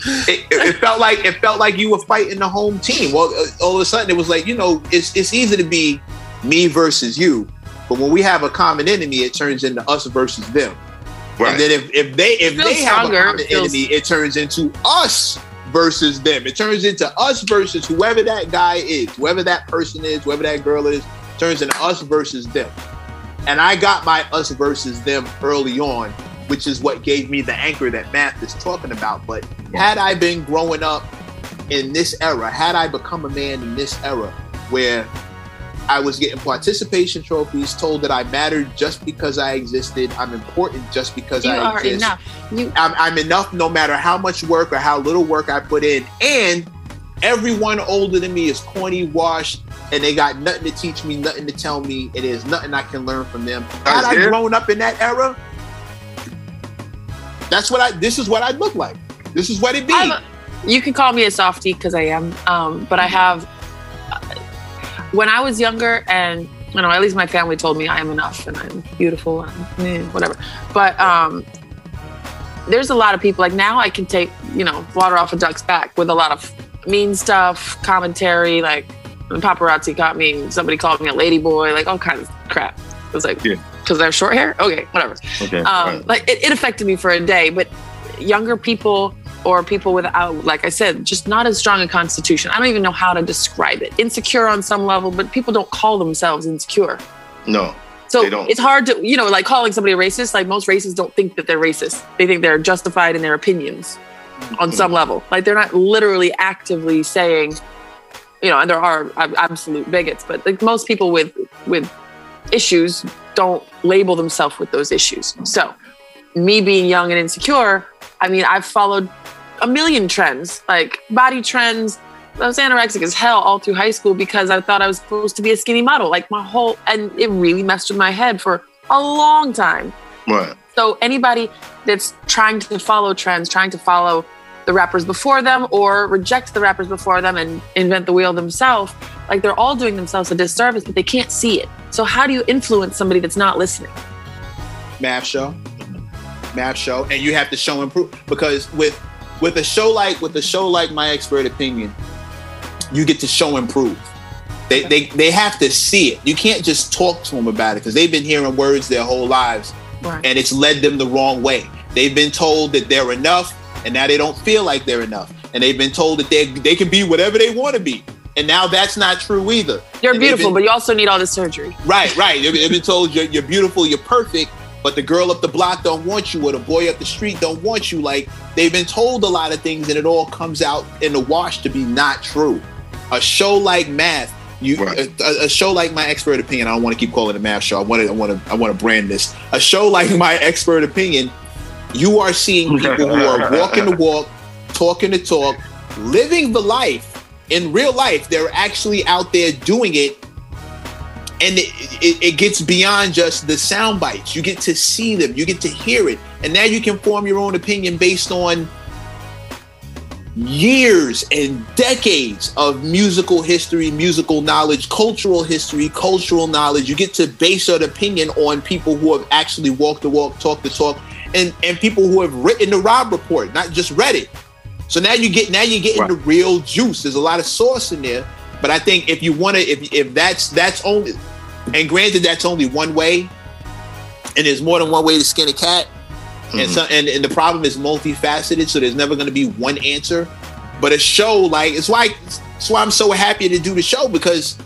it, it felt like it felt like you were fighting the home team. Well, uh, all of a sudden, it was like you know, it's it's easy to be me versus you, but when we have a common enemy, it turns into us versus them. And then if, if they if Feels they have a stronger. common Feels- enemy, it turns into us versus them. It turns into us versus whoever that guy is, whoever that person is, whoever that girl is, turns into us versus them. And I got my us versus them early on, which is what gave me the anchor that Math is talking about. But had I been growing up in this era, had I become a man in this era where I was getting participation trophies, told that I mattered just because I existed, I'm important just because You I are exist. enough. You I'm, I'm enough no matter how much work or how little work I put in. And everyone older than me is corny, washed, and they got nothing to teach me, nothing to tell me, and there's nothing I can learn from them. Had I here- grown up in that era, that's what I. This is what I'd look like. This is what it be. I'm you can call me a softie because I am. Um, but I have. When I was younger, and you know, at least my family told me I am enough and I'm beautiful and eh, whatever. But um, there's a lot of people like now I can take you know water off a duck's back with a lot of mean stuff, commentary. Like the paparazzi caught me. Somebody called me a lady boy. Like all kinds of crap. It was like Yeah. Because I have short hair. Okay, whatever. Okay. um, like it, it affected me for a day but younger people or people without like i said just not as strong a constitution. I don't even know how to describe it. Insecure on some level but people don't call themselves insecure. No. so it's hard to you know like calling somebody a racist like most racists don't think that they're racist. They think they're justified in their opinions on some level. Like they're not literally actively saying you know and there are absolute bigots but like most people with with issues don't label themselves with those issues so me being young and insecure i mean i've followed a million trends like body trends I was anorexic as hell all through high school because I thought I was supposed to be a skinny model. Like my whole, and it really messed with my head for a long time. Right. So anybody that's trying to follow trends, trying to follow the rappers before them or reject the rappers before them and invent the wheel themselves, like they're all doing themselves a disservice, but they can't see it. So how do you influence somebody that's not listening? math show math show and you have to show improve because with with a show like with a show like my expert opinion you get to show improve they they, they have to see it you can't just talk to them about it because they've been hearing words their whole lives Right. and it's led them the wrong way they've been told that they're enough and now they don't feel like they're enough and they've been told that they they can be whatever they want to be and now that's not true either You're And beautiful, been- but you also need all the surgery. Right, right. They've they've been told you're, you're beautiful, you're perfect, but the girl up the block don't want you, or the boy up the street don't want you. Like they've been told a lot of things, and it all comes out in the wash to be not true. A show like Math, you Right. a, a show like my expert opinion. I don't want to keep calling it a Math show. I want to, I want to, I want to brand this. A show like my expert opinion. You are seeing people who are walking the walk, talking the talk, living the life in real life. They're actually out there doing it and it, it, it gets beyond just the sound bites. You get to see them, you get to hear it, and now you can form your own opinion based on years and decades of musical history, musical knowledge, cultural history, cultural knowledge. You get to base your opinion on people who have actually walked the walk, talked the talk, and and people who have written the Rob report, not just read it. So now you get now you're getting Right. the real juice. There's a lot of sauce in there, but I think if you want to, if if that's that's only, and granted that's only one way, and there's more than one way to skin a cat, and Mhm. so and, and the problem is multifaceted, so there's never going to be one answer. But a show like it's why it's why I'm so happy to do the show because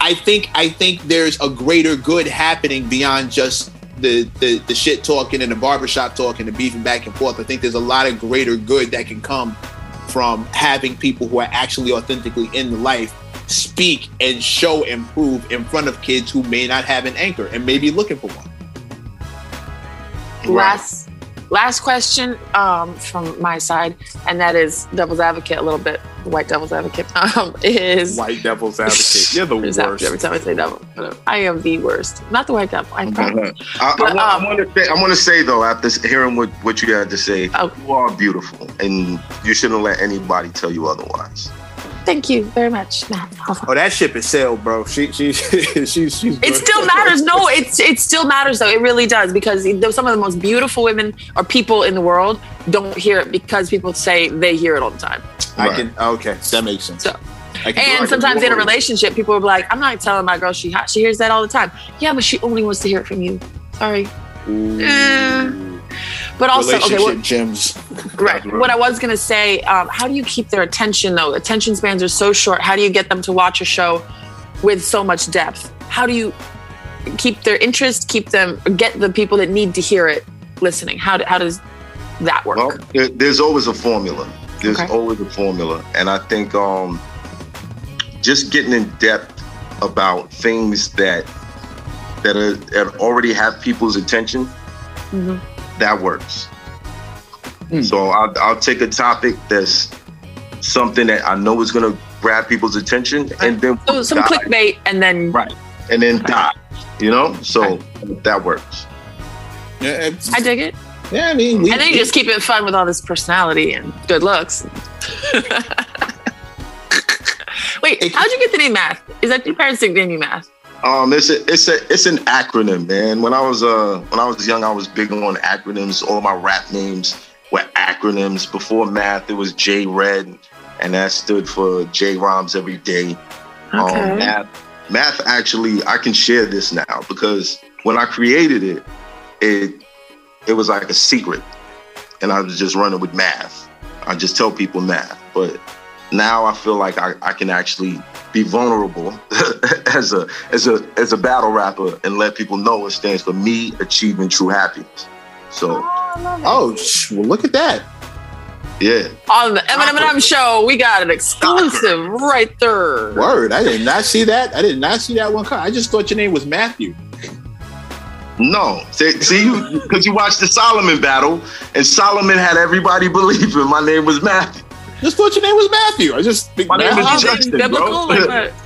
I think I think there's a greater good happening beyond just the, the the shit talking and the barbershop talking, the beefing back and forth. I think there's a lot of greater good that can come from having people who are actually authentically in the life speak and show and prove in front of kids who may not have an anchor and may be looking for one. Last last question um, from my side, and that is devil's advocate a little bit, white devil's advocate, um, is White devil's advocate. You're the What is that? worst. every time I say devil. I am the worst. Not the white devil. I promise. I, But, I, um, want to say, I want to say though, after hearing what, what you had to say, Oh. you are beautiful, and you shouldn't let anybody tell you otherwise. Thank you very much. Matt. Oh, that ship is sailed, bro. She she she's she's. It still matters. No, it's it still matters though. It really does because some of the most beautiful women or people in the world don't hear it because people say they hear it all the time. I can. Okay, that makes sense. So- And sometimes in a relationship, people are like, "I'm not telling my girl she hot. She hears that all the time." Yeah, but she only wants to hear it from you. Sorry. Eh. But also, okay, relationship what, gems. right. What I was gonna say, um, how do you keep their attention though? Attention spans are so short. How do you get them to watch a show with so much depth? How do you keep their interest? Keep them get the people that need to hear it listening. How do, how does that work? Well, there, there's always a formula. There's Okay. always a formula, and I think um, just getting in depth about things that that are that already have people's attention, Mhm. That works. Hmm. So I'll, I'll take a topic that's something that I know is going to grab people's attention, and then So some dive, clickbait and then Right. and then die. You know, so that works. Yeah, I dig it. yeah, I mean, we, And then you just keep it fun with all this personality and good looks. Wait, how'd you get the name Math? Is that your parents nicknamed you Math? Um, it's a, it's a, it's an acronym, man. When I was uh, when I was young, I was big on acronyms. All my rap names were acronyms. Before math, it was J Red, and that stood for J Rhymes Every Day. Okay. Um, math, math. Actually, I can share this now because when I created it, it it was like a secret, and I was just running with math. I just tell people math, but now I feel like I, I can actually be vulnerable as a as a as a battle rapper and let people know it stands for me achieving true happiness. So oh, oh sh- well, look at that. yeah, On the M and M and M show, we got an exclusive right there. Word, I did not see that. I did not see that one. Come. I just thought your name was Matthew. no, see, see you because you watched the Solomon battle and Solomon had everybody believing my name was Matthew. Just thought your name was Matthew. I just My name is Justin, biblical, bro. like?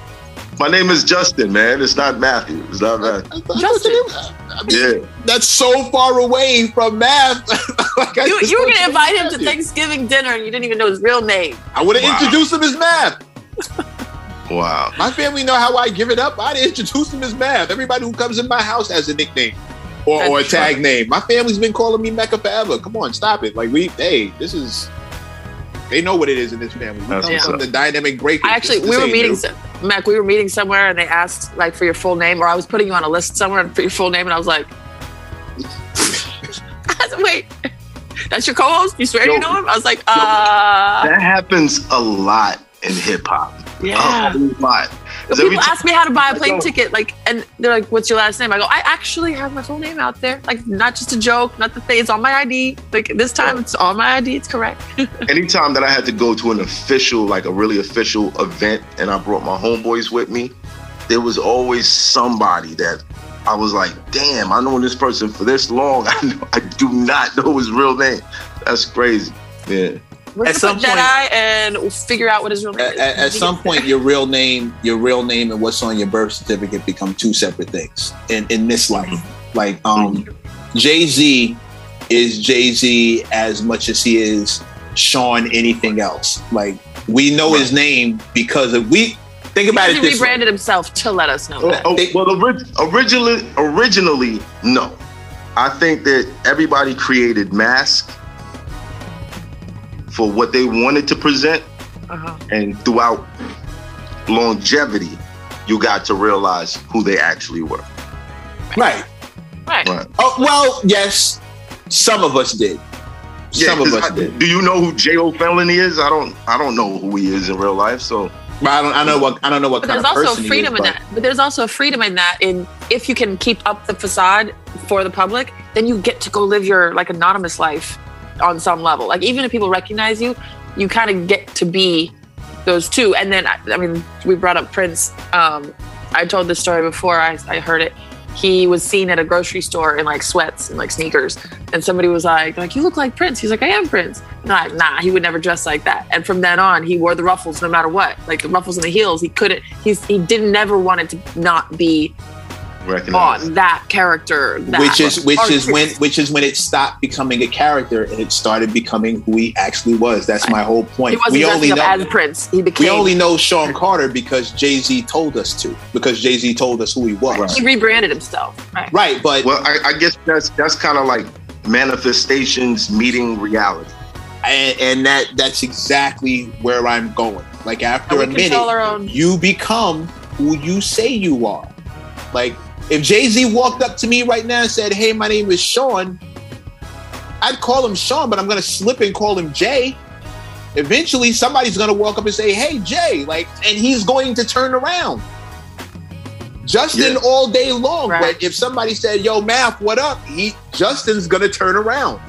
My name is Justin, man. It's not Matthew. It's not Matthew. I thought Justin. your name- I mean, Yeah. That's so far away from math. Like, You, you were gonna invite name him was to Thanksgiving dinner and you didn't even know his real name. I would have Wow. introduced him as math. Wow. My family know how I give it up. I'd introduce him as math. Everybody who comes in my house has a nickname or, or a tag name. My family's been calling me Mecca forever. Come on, stop it. Like we, hey, this is. They know what it is in this family. We That's come from the dynamic breakers. I actually, we were meeting, new. some, Mac, we were meeting somewhere and they asked like for your full name, or I was putting you on a list somewhere for your full name, and I was like, I said, wait, that's your co-host? You swear Yo. you know him? I was like, uh, That happens a lot in hip hop. yeah. A lot. People ask me how to buy a plane ticket, like, and they're like, "What's your last name?" I go, "I actually have my full name out there, like, not just a joke, not the thing. It's on my ID. Like this time, it's on my ID. It's correct." anytime that I had to go to an official, like a really official event, and I brought my homeboys with me, there was always somebody that I was like, damn, I know this person for this long. I know I do not know his real name. That's crazy. Yeah. We're At some point- Jedi and we'll figure out what his real name At, is. at, at some point, your real name, your real name, and what's on your birth certificate become two separate things in in this life. Like, um, Jay Z is Jay Z as much as he is Sean anything else. Like, we know his name because of we. Think about Because it he this way. rebranded himself to let us know Oh, that. oh, They- well, ori- originally, originally, no. I think that everybody created masks for what they wanted to present, Uh-huh. and throughout longevity, you got to realize who they actually were. Right. Right. Right. Oh well, yes. Some of us did. Some of us I- did. Do you know who J.O. Felony is? I don't. I don't know who he is in real life. So But I don't. I know what. I don't know what But kind there's of also person a freedom he is, in but- that. But there's also a freedom in that. In if you can keep up the facade for the public, then you get to go live your like anonymous life on some level. Like even if people recognize you, you kind of get to be those two. And then I, mean, we brought up Prince. Um, I told this story before. I, I heard it. He was seen at a grocery store in like sweats and like sneakers, and somebody was like, "Like you look like Prince." He's like, "I am Prince." And I'm like, nah, he would never dress like that. And from then on, he wore the ruffles no matter what, like the ruffles and the heels. He couldn't. He's he didn't never wanted to not be recognize. on that character. That which is which oh, is when which is when it stopped becoming a character and it started becoming who he actually was. That's my whole he point. wasn't We only know as Prince. He became. we only know Sean Carter because Jay Z told us to. Because Jay Z told us who he was. Right. he rebranded himself. Right. Right, but Well, I, I guess that's that's kind of like manifestations meeting reality. and, and that that's exactly where I'm going. Like after a minute, control our own. you become who you say you are. Like if Jay Z walked up to me right now and said, "Hey, my name is Sean," I'd call him Sean, but I'm gonna slip and call him Jay. Eventually, somebody's gonna walk up and say, "Hey, Jay," like, and he's going to turn around. Justin Yeah. all day long, Right. but if somebody said, "Yo, Math, what up?" He Justin's gonna turn around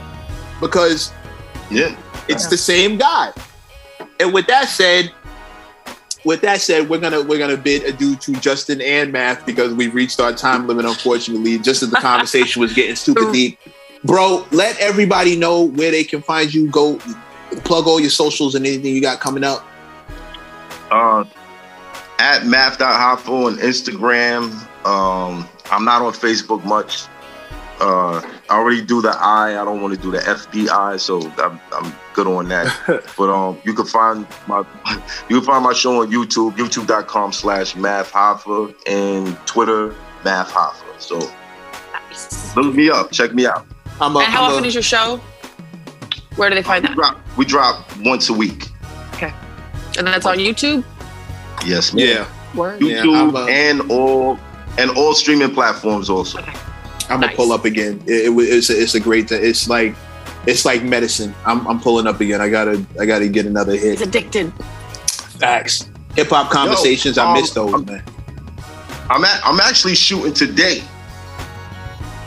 because Yeah. it's Yeah. the same guy. And with that said, with that said, we're gonna we're gonna bid adieu to Justin and Math because we've reached our time limit, unfortunately. Just as the conversation was getting super deep, bro. Let everybody know where they can find you. Go plug all your socials and anything you got coming up. Uh, at math.hoffa on Instagram. Um, I'm not on Facebook much. Uh, I already do the I. I don't want to do the FBI, so I'm, I'm good on that. but um, you can find my you can find my show on YouTube, youtube.com slash math Hoffa, and Twitter math Hoffa. So Nice. look me up, check me out. I'm a, And how I'm a- often is your show? Where do they find We that? drop, we drop once a week. Okay, and that's on YouTube. Yes, ma'am. yeah. Word. YouTube I'm, uh, and all and all streaming platforms also. I'm gonna Nice. pull up again. It, it, it's a, it's a great. It's like it's like medicine. I'm, I'm pulling up again. I gotta I gotta get another hit. He's addicted. Facts. Hip hop conversations. I um, miss those, um, man. I'm at, I'm actually shooting today,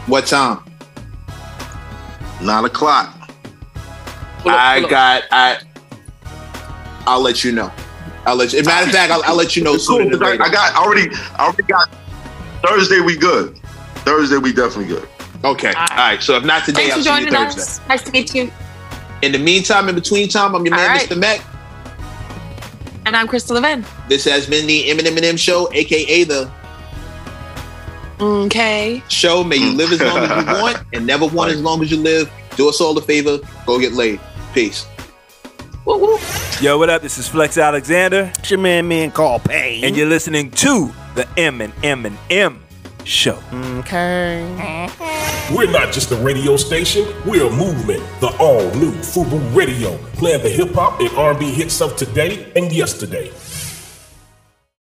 What time? nine o'clock. Pull up, I pull up. got I. I'll let you know. I'll let you. Matter of fact, I'll, I'll let you know It's cool, sooner than 'cause I. I got I already I already got Thursday. We good. Thursday we definitely good. okay. All right. So if not today, Thanks I'll for see you joining Thursday. us. Nice to meet you. In the meantime, in between time, I'm your All man, right. Mr. Mec. And I'm Crystal Lavenne. This has been the M and M and M Show, aka the Okay. show. May you live as long as you want and never want as long as you live. Do us all a favor. Go get laid. Peace. Woo woo. Yo, what up? This is Flex Alexander, It's your man, man called Payne. and you're listening to the M and M and M Show. okay. We're not just a radio station, we're a movement. The all new FUBU Radio, playing the hip hop and R&B hits of today and yesterday.